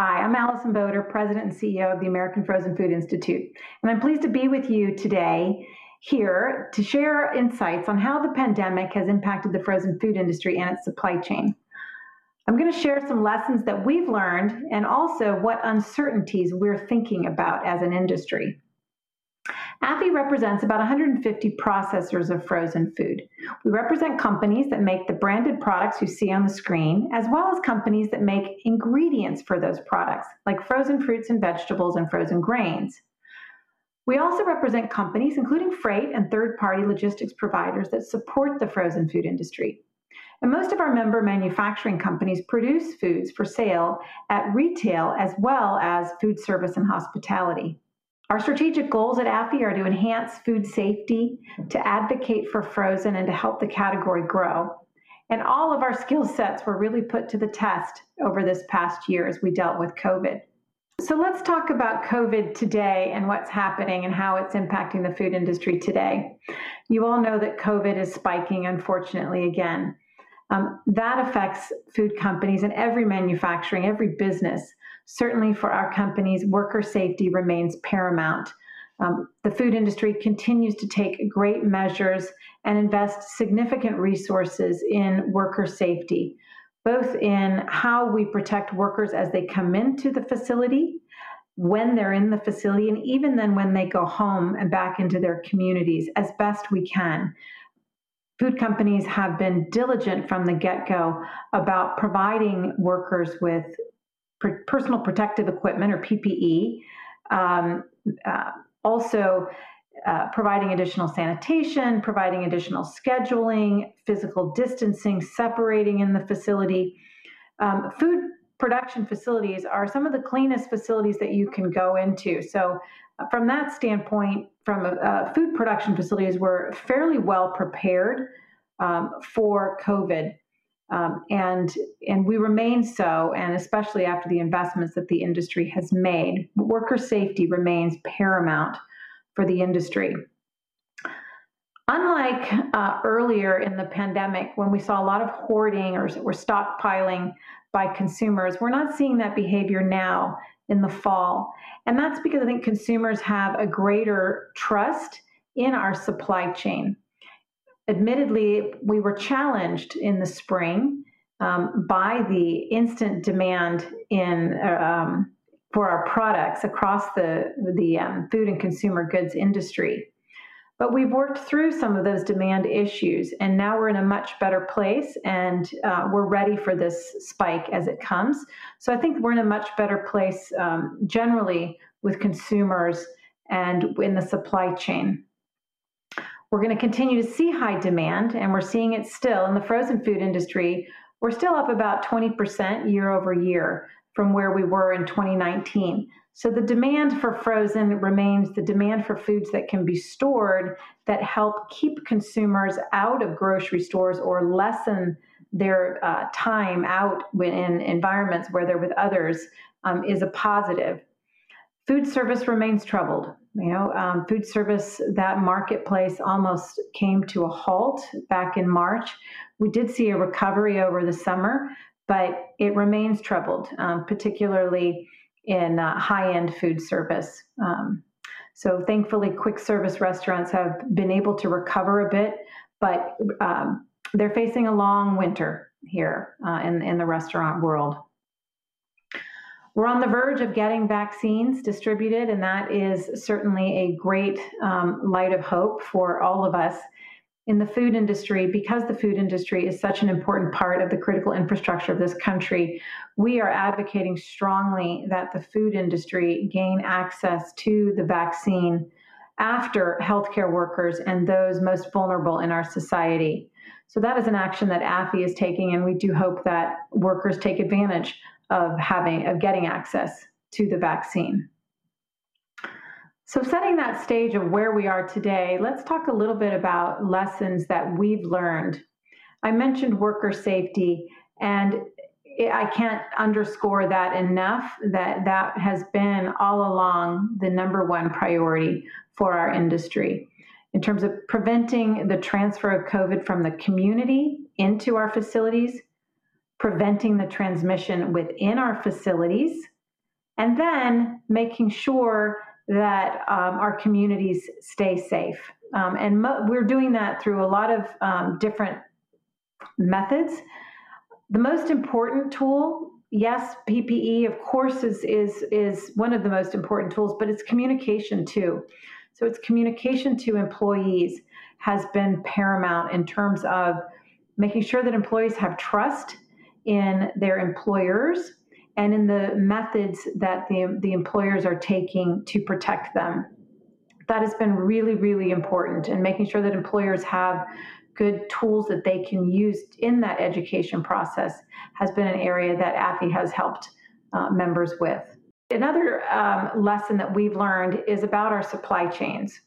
Hi, I'm Alison Bodor, President and CEO of the American Frozen Food Institute, and I'm pleased to be with you today here to share insights on how the pandemic has impacted the frozen food industry and its supply chain. I'm going to share some lessons that we've learned and also what uncertainties we're thinking about as an industry. AFFI represents about 150 processors of frozen food. We represent companies that make the branded products you see on the screen, as well as companies that make ingredients for those products, like frozen fruits and vegetables and frozen grains. We also represent companies, including freight and third party logistics providers, that support the frozen food industry. And most of our member manufacturing companies produce foods for sale at retail as well as food service and hospitality. Our strategic goals at AFFI are to enhance food safety, to advocate for frozen, and to help the category grow. And all of our skill sets were really put to the test over this past year as we dealt with COVID. So let's talk about COVID today and what's happening and how it's impacting the food industry today. You all know that COVID is spiking, unfortunately, again. Um, that affects food companies and every manufacturing, every business. Certainly for our companies, worker safety remains paramount. Um, the food industry continues to take great measures and invest significant resources in worker safety both in how we protect workers as they come into the facility, when they're in the facility, and even then when they go home and back into their communities as best we can. Food companies have been diligent from the get go about providing workers with personal protective equipment or PPE. Um, uh, also, uh, providing additional sanitation, providing additional scheduling, physical distancing, separating in the facility. Um, food production facilities are some of the cleanest facilities that you can go into. So, uh, from that standpoint, from uh, food production facilities, we're fairly well prepared um, for COVID. Um, and and we remain so, and especially after the investments that the industry has made, worker safety remains paramount for the industry. Unlike uh, earlier in the pandemic, when we saw a lot of hoarding or, or stockpiling by consumers, we're not seeing that behavior now in the fall. And that's because I think consumers have a greater trust in our supply chain. Admittedly, we were challenged in the spring um, by the instant demand in um, for our products across the, the um, food and consumer goods industry. But we've worked through some of those demand issues, and now we're in a much better place, and uh, we're ready for this spike as it comes. So I think we're in a much better place um, generally with consumers and in the supply chain. We're going to continue to see high demand, and we're seeing it still in the frozen food industry. We're still up about 20% year over year from where we were in 2019. So the demand for frozen remains the demand for foods that can be stored that help keep consumers out of grocery stores or lessen their uh, time out in environments where they're with others um, is a positive. Food service remains troubled. You know, um, food service, that marketplace almost came to a halt back in March. We did see a recovery over the summer, but it remains troubled, um, particularly in uh, high end food service. Um, so thankfully, quick service restaurants have been able to recover a bit, but um, they're facing a long winter here uh, in, in the restaurant world. We're on the verge of getting vaccines distributed, and that is certainly a great um, light of hope for all of us in the food industry, because the food industry is such an important part of the critical infrastructure of this country, we are advocating strongly that the food industry gain access to the vaccine after healthcare workers and those most vulnerable in our society. So that is an action that AFI is taking, and we do hope that workers take advantage of having of getting access to the vaccine. So, setting that stage of where we are today, let's talk a little bit about lessons that we've learned. I mentioned worker safety, and I can't underscore that enough that that has been all along the number one priority for our industry in terms of preventing the transfer of COVID from the community into our facilities, preventing the transmission within our facilities And then making sure that um, our communities stay safe. Um, and mo- we're doing that through a lot of um, different methods. The most important tool, yes, PPE, of course, is, is, is one of the most important tools, but it's communication too. So it's communication to employees has been paramount in terms of making sure that employees have trust in their employers and in the methods that the, the employers are taking to protect them. That has been really, really important, and making sure that employers have good tools that they can use in that education process has been an area that AFI has helped uh, members with. Another um, lesson that we've learned is about our supply chains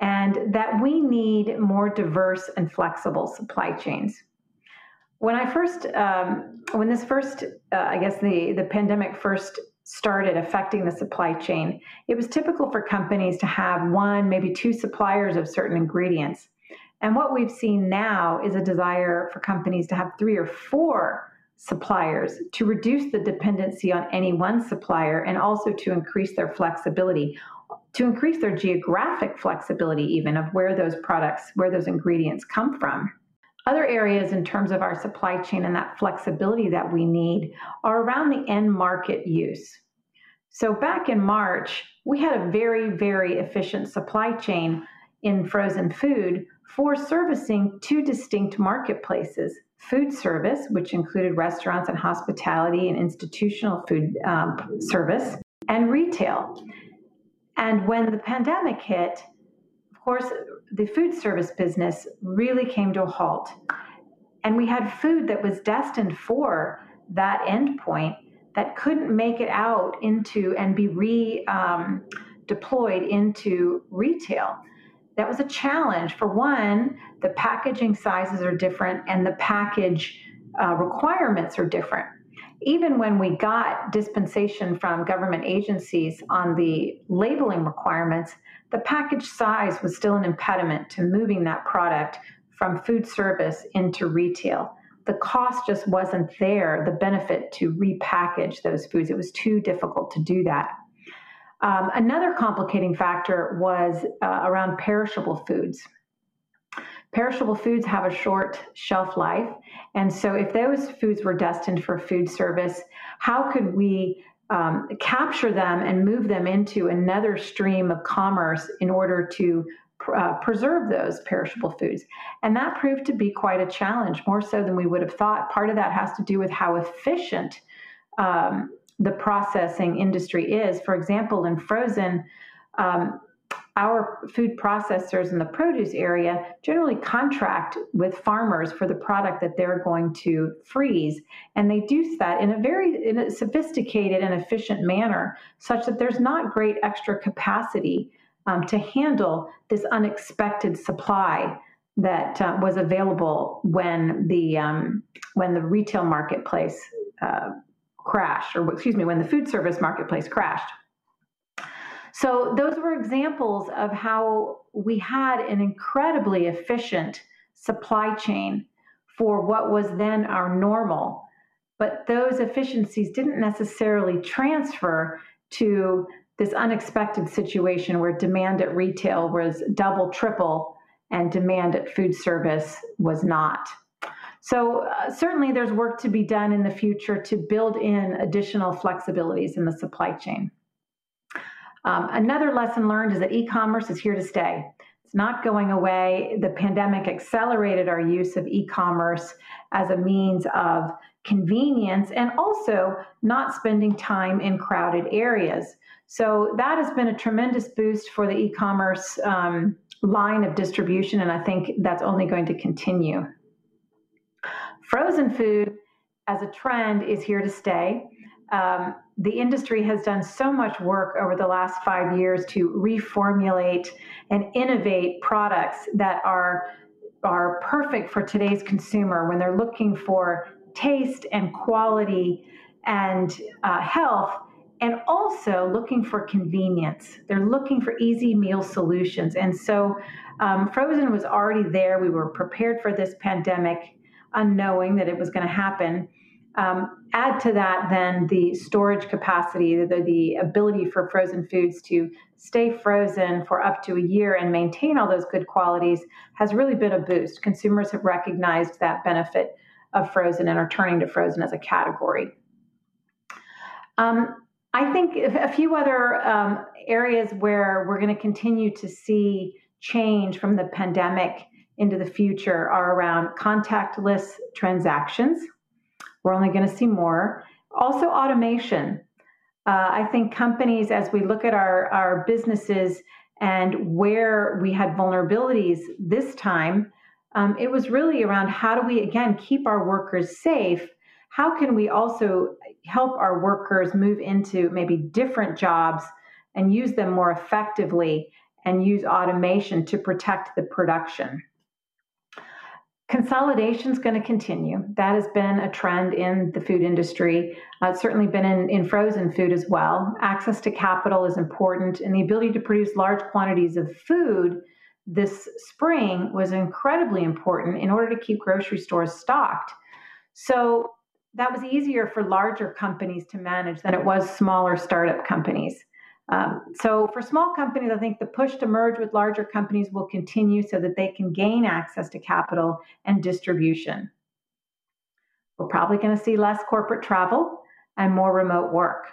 and that we need more diverse and flexible supply chains. When I first, um, when this first, uh, I guess the, the pandemic first started affecting the supply chain, it was typical for companies to have one, maybe two suppliers of certain ingredients. And what we've seen now is a desire for companies to have three or four suppliers to reduce the dependency on any one supplier and also to increase their flexibility, to increase their geographic flexibility, even of where those products, where those ingredients come from. Other areas in terms of our supply chain and that flexibility that we need are around the end market use. So, back in March, we had a very, very efficient supply chain in frozen food for servicing two distinct marketplaces food service, which included restaurants and hospitality and institutional food um, service, and retail. And when the pandemic hit, of course, the food service business really came to a halt. And we had food that was destined for that endpoint that couldn't make it out into and be re um, deployed into retail that was a challenge. For one, the packaging sizes are different and the package uh, requirements are different. Even when we got dispensation from government agencies on the labeling requirements, the package size was still an impediment to moving that product from food service into retail. The cost just wasn't there, the benefit to repackage those foods. It was too difficult to do that. Um, another complicating factor was uh, around perishable foods. Perishable foods have a short shelf life. And so, if those foods were destined for food service, how could we um, capture them and move them into another stream of commerce in order to uh, preserve those perishable foods. And that proved to be quite a challenge, more so than we would have thought. Part of that has to do with how efficient um, the processing industry is. For example, in frozen, um, our food processors in the produce area generally contract with farmers for the product that they're going to freeze and they do that in a very in a sophisticated and efficient manner such that there's not great extra capacity um, to handle this unexpected supply that uh, was available when the um, when the retail marketplace uh, crashed, or excuse me, when the food service marketplace crashed. So, those were examples of how we had an incredibly efficient supply chain for what was then our normal. But those efficiencies didn't necessarily transfer to this unexpected situation where demand at retail was double, triple, and demand at food service was not. So, uh, certainly, there's work to be done in the future to build in additional flexibilities in the supply chain. Um, another lesson learned is that e commerce is here to stay. It's not going away. The pandemic accelerated our use of e commerce as a means of convenience and also not spending time in crowded areas. So, that has been a tremendous boost for the e commerce um, line of distribution, and I think that's only going to continue. Frozen food as a trend is here to stay. Um, the industry has done so much work over the last five years to reformulate and innovate products that are are perfect for today's consumer when they're looking for taste and quality and uh, health and also looking for convenience. They're looking for easy meal solutions. And so um, Frozen was already there. We were prepared for this pandemic unknowing that it was going to happen. Um, add to that then the storage capacity, the, the ability for frozen foods to stay frozen for up to a year and maintain all those good qualities has really been a boost. Consumers have recognized that benefit of frozen and are turning to frozen as a category. Um, I think a few other um, areas where we're going to continue to see change from the pandemic into the future are around contactless transactions. We're only going to see more. Also, automation. Uh, I think companies, as we look at our, our businesses and where we had vulnerabilities this time, um, it was really around how do we, again, keep our workers safe? How can we also help our workers move into maybe different jobs and use them more effectively and use automation to protect the production? Consolidation is going to continue. That has been a trend in the food industry. Uh, it's certainly been in, in frozen food as well. Access to capital is important, and the ability to produce large quantities of food this spring was incredibly important in order to keep grocery stores stocked. So that was easier for larger companies to manage than it was smaller startup companies. Um, so for small companies, I think the push to merge with larger companies will continue so that they can gain access to capital and distribution. We're probably going to see less corporate travel and more remote work.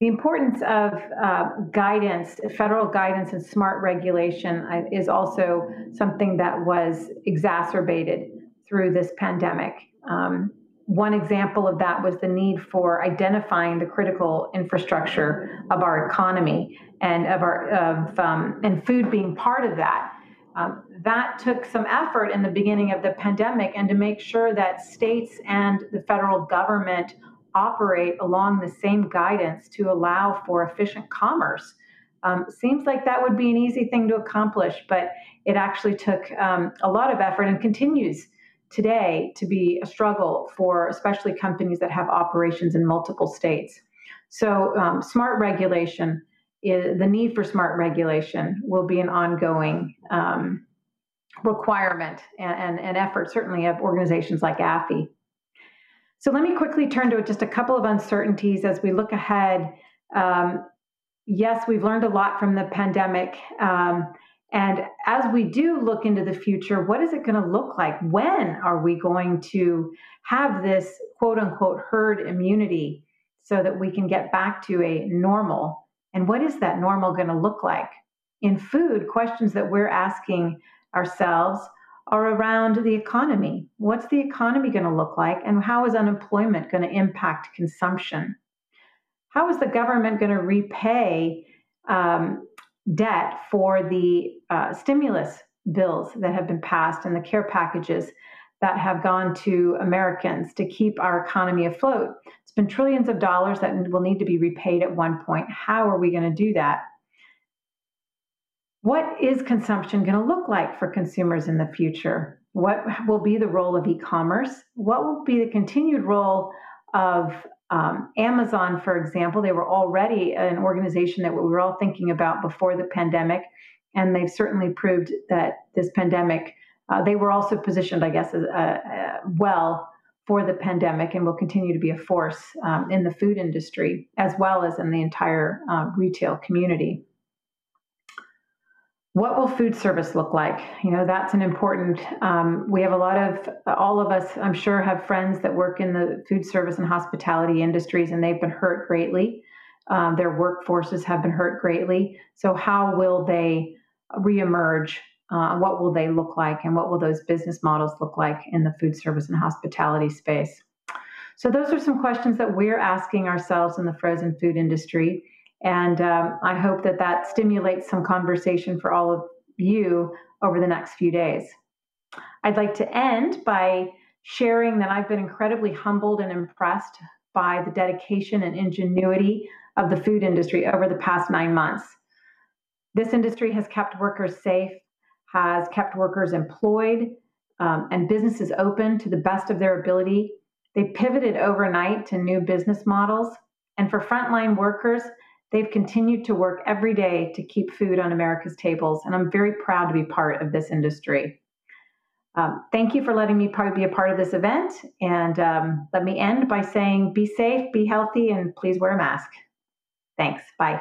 The importance of uh, guidance, federal guidance and smart regulation uh, is also something that was exacerbated through this pandemic. Um, one example of that was the need for identifying the critical infrastructure of our economy and of our of um, and food being part of that. Um, that took some effort in the beginning of the pandemic, and to make sure that states and the federal government operate along the same guidance to allow for efficient commerce. Um, seems like that would be an easy thing to accomplish, but it actually took um, a lot of effort and continues today to be a struggle for especially companies that have operations in multiple states. So, um, smart regulation, is, the need for smart regulation will be an ongoing um, requirement and, and, and, effort, certainly, of organizations like AFI. So, let me quickly turn to just a couple of uncertainties as we look ahead. Um, yes, we've learned a lot from the pandemic. And as we do look into the future, what is it going to look like? When are we going to have this quote unquote herd immunity so that we can get back to a normal? And what is that normal going to look like? In food, questions that we're asking ourselves are around the economy. What's the economy going to look like? And how is unemployment going to impact consumption? How is the government going to repay um, debt for the uh, stimulus bills that have been passed and the care packages that have gone to Americans to keep our economy afloat. It's been trillions of dollars that will need to be repaid at one point. How are we going to do that? What is consumption going to look like for consumers in the future? What will be the role of e commerce? What will be the continued role of um, Amazon, for example, they were already an organization that we were all thinking about before the pandemic, and they've certainly proved that this pandemic, uh, they were also positioned, I guess, uh, uh, well for the pandemic and will continue to be a force um, in the food industry as well as in the entire uh, retail community what will food service look like? You know that's an important um, we have a lot of all of us i'm sure have friends that work in the food service and hospitality industries and they've been hurt greatly. Um, their workforces have been hurt greatly. So how will they reemerge? Uh, what will they look like and what will those business models look like in the food service and hospitality space? So those are some questions that we're asking ourselves in the frozen food industry and um, I hope that that stimulates some conversation for all of you over the next few days. I'd like to end by sharing that I've been incredibly humbled and impressed by the dedication and ingenuity of the food industry over the past nine months. This industry has kept workers safe, has kept workers employed, um, and businesses open to the best of their ability. They pivoted overnight to new business models. And for frontline workers, They've continued to work every day to keep food on America's tables, and I'm very proud to be part of this industry. Um, thank you for letting me probably be a part of this event. And um, let me end by saying be safe, be healthy, and please wear a mask. Thanks. Bye.